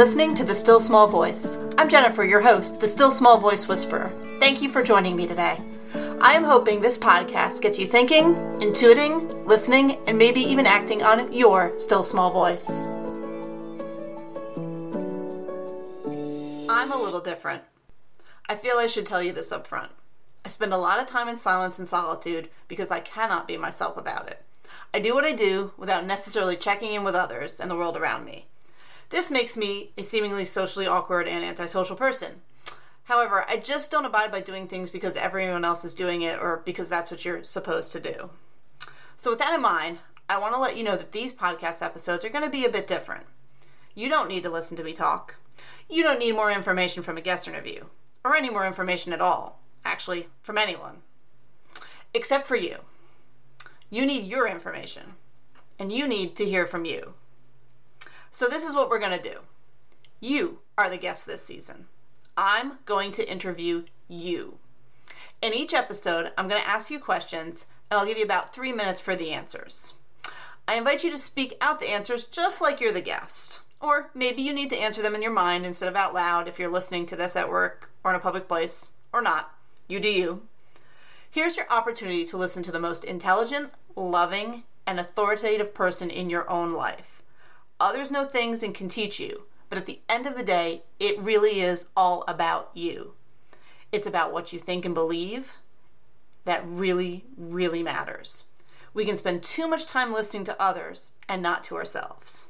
listening to The Still Small Voice. I'm Jennifer, your host, the Still Small Voice Whisperer. Thank you for joining me today. I am hoping this podcast gets you thinking, intuiting, listening, and maybe even acting on your still small voice. I'm a little different. I feel I should tell you this up front. I spend a lot of time in silence and solitude because I cannot be myself without it. I do what I do without necessarily checking in with others and the world around me. This makes me a seemingly socially awkward and antisocial person. However, I just don't abide by doing things because everyone else is doing it or because that's what you're supposed to do. So, with that in mind, I want to let you know that these podcast episodes are going to be a bit different. You don't need to listen to me talk. You don't need more information from a guest interview, or any more information at all, actually, from anyone. Except for you. You need your information, and you need to hear from you. So, this is what we're going to do. You are the guest this season. I'm going to interview you. In each episode, I'm going to ask you questions, and I'll give you about three minutes for the answers. I invite you to speak out the answers just like you're the guest. Or maybe you need to answer them in your mind instead of out loud if you're listening to this at work or in a public place, or not. You do you. Here's your opportunity to listen to the most intelligent, loving, and authoritative person in your own life. Others know things and can teach you, but at the end of the day, it really is all about you. It's about what you think and believe that really, really matters. We can spend too much time listening to others and not to ourselves.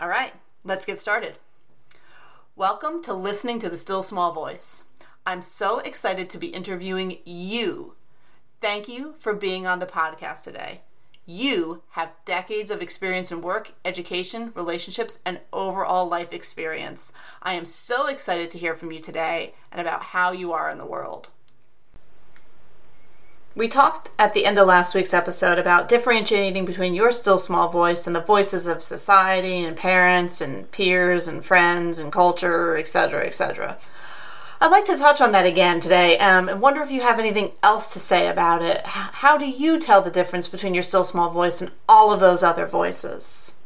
All right, let's get started. Welcome to Listening to the Still Small Voice. I'm so excited to be interviewing you. Thank you for being on the podcast today. You have decades of experience in work, education, relationships, and overall life experience. I am so excited to hear from you today and about how you are in the world. We talked at the end of last week's episode about differentiating between your still small voice and the voices of society and parents and peers and friends and culture, etc., etc. I'd like to touch on that again today um, and wonder if you have anything else to say about it. How do you tell the difference between your still small voice and all of those other voices?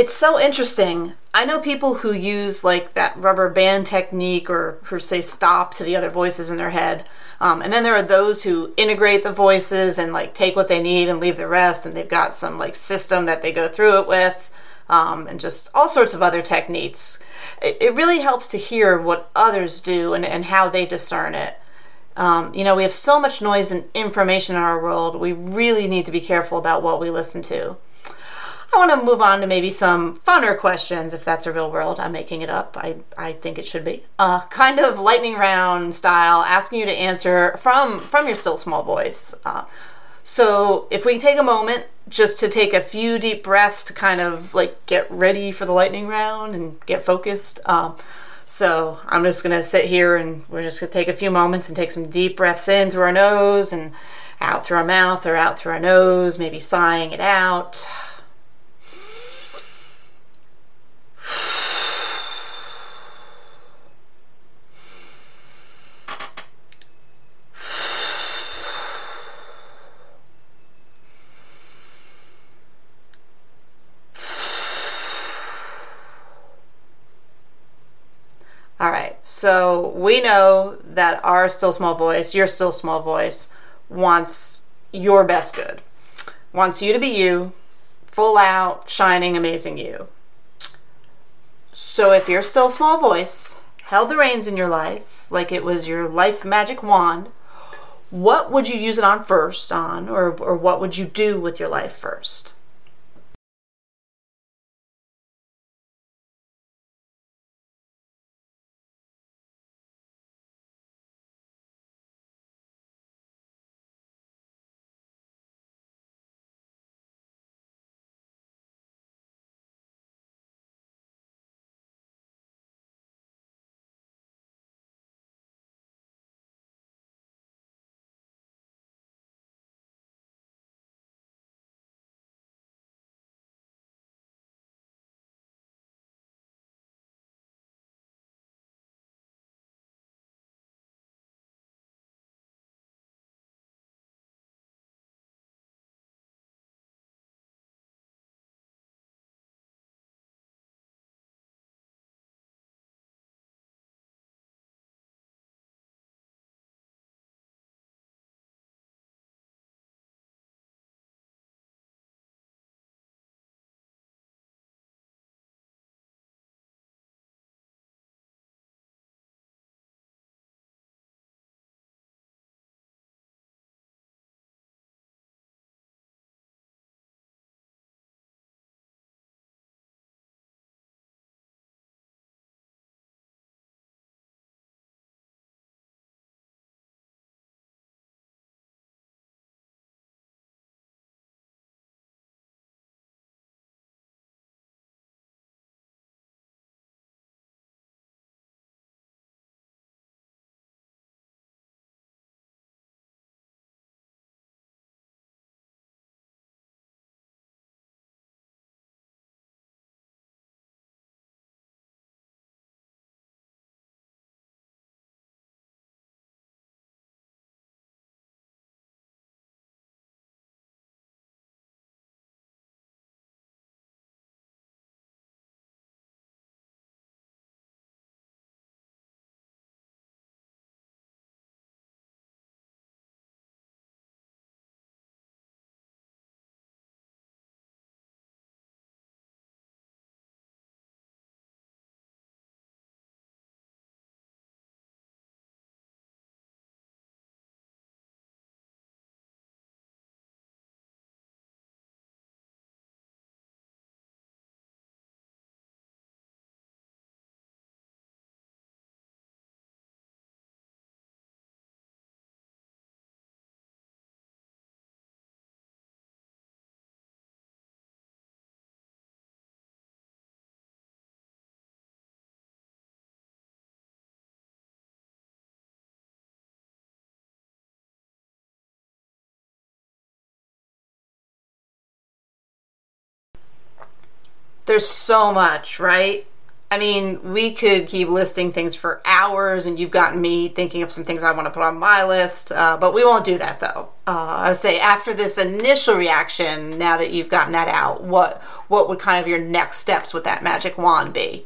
It's so interesting. I know people who use like that rubber band technique or who say stop to the other voices in their head. Um, and then there are those who integrate the voices and like take what they need and leave the rest. And they've got some like system that they go through it with um, and just all sorts of other techniques. It, it, really helps to hear what others do and, and how they discern it. Um, you know, we have so much noise and information in our world. We really need to be careful about what we listen to. I want to move on to maybe some funner questions, if that's a real world. I'm making it up. I, I think it should be. Uh, kind of lightning round style, asking you to answer from from your still small voice. Uh, so if we take a moment just to take a few deep breaths to kind of like get ready for the lightning round and get focused. Um, so I'm just gonna sit here and we're just gonna take a few moments and take some deep breaths in through our nose and out through our mouth or out through our nose, maybe sighing it out. All right, so we know that our still small voice, your still small voice, wants your best good, wants you to be you, full out, shining, amazing you. So if your still small voice held the reins in your life like it was your life magic wand, what would you use it on first on or, or what would you do with your life first? There's so much, right? I mean, we could keep listing things for hours, and you've gotten me thinking of some things I want to put on my list, uh, but we won't do that though. uh, I would say after this initial reaction, now that you've gotten that out, what what would kind of your next steps with that magic wand be?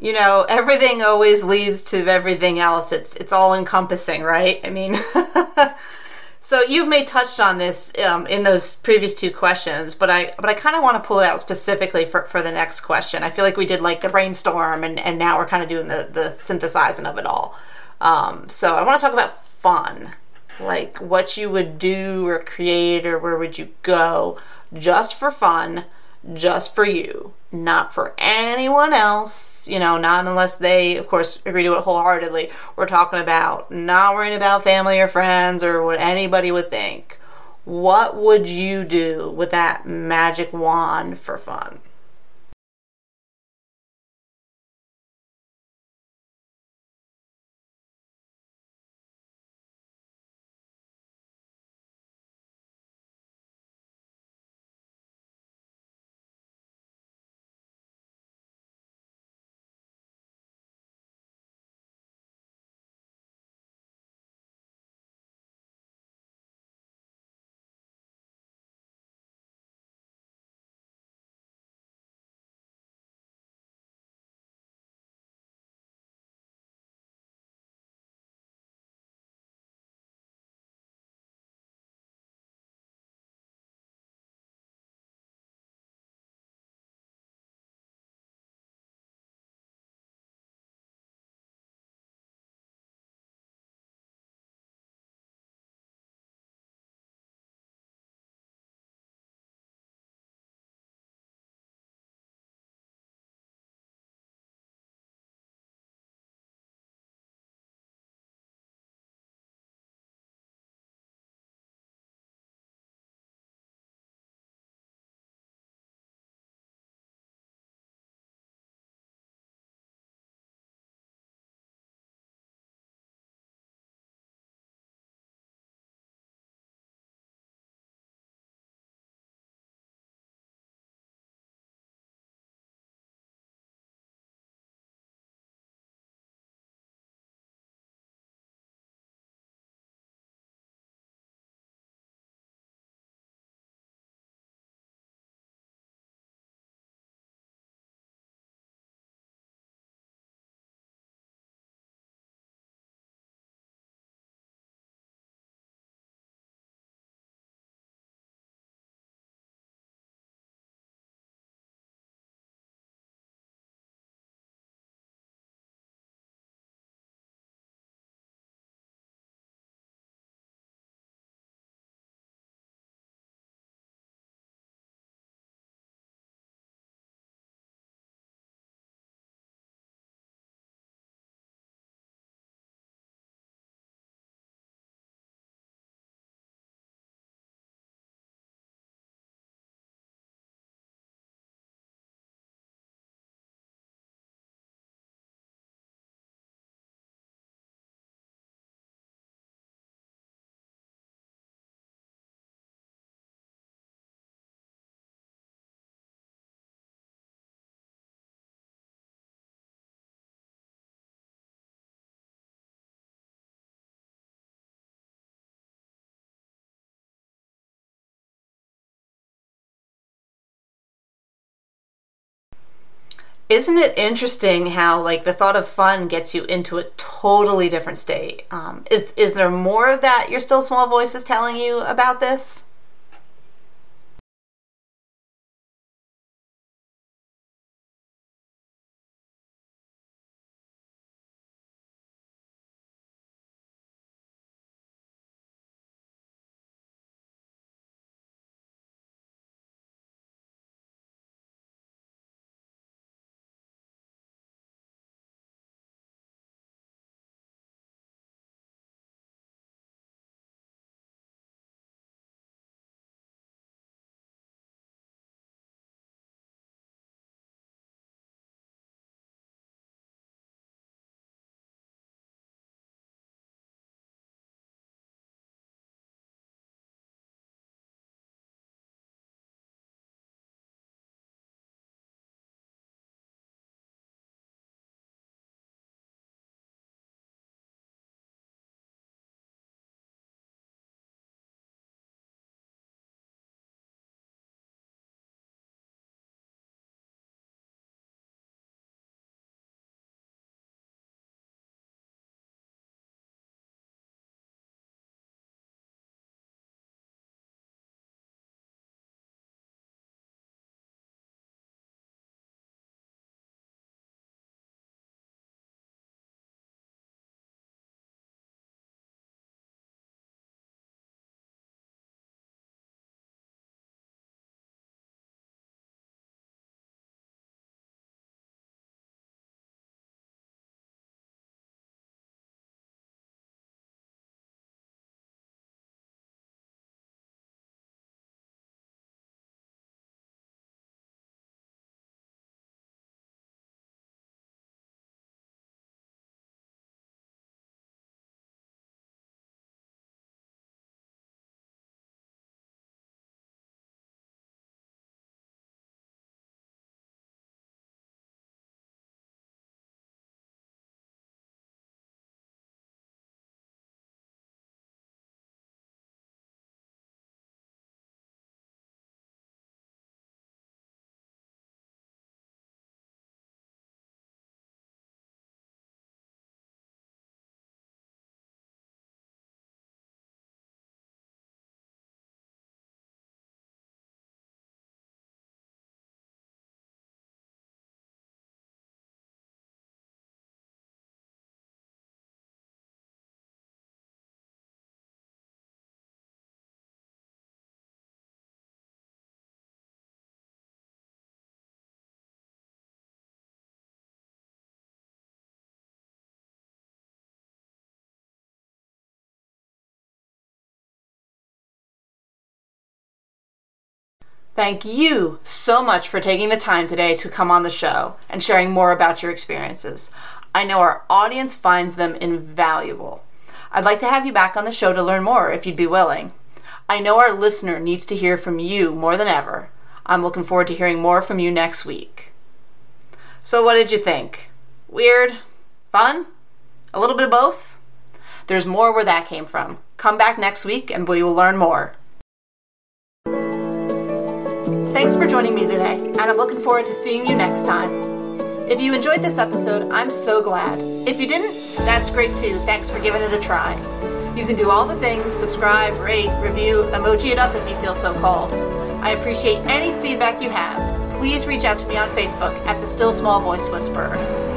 You know everything always leads to everything else. It's it's all encompassing right? I mean so you've made touched on this um, in those previous two questions but i but i kind of want to pull it out specifically for, for the next question. I feel like we did like the brainstorm and and now we're kind of doing the the synthesizing of it all. Um, so i want to talk about fun. Like what you would do or create or where would you go just for fun just for you, not for anyone else, you know, not unless they, of course, agree to it wholeheartedly. We're talking about not worrying about family or friends or what anybody would think. What would you do with that magic wand for fun? Isn't it interesting how like the thought of fun gets you into a totally different state? Um, is is there more that your still small voice is telling you about this? Thank you so much for taking the time today to come on the show and sharing more about your experiences. I know our audience finds them invaluable. I'd like to have you back on the show to learn more if you'd be willing. I know our listener needs to hear from you more than ever. I'm looking forward to hearing more from you next week. So, what did you think? Weird? Fun? A little bit of both? There's more where that came from. Come back next week and we will learn more. Thanks for joining me today, and I'm looking forward to seeing you next time. If you enjoyed this episode, I'm so glad. If you didn't, that's great too. Thanks for giving it a try. You can do all the things subscribe, rate, review, emoji it up if you feel so called. I appreciate any feedback you have. Please reach out to me on Facebook at the Still Small Voice Whisperer.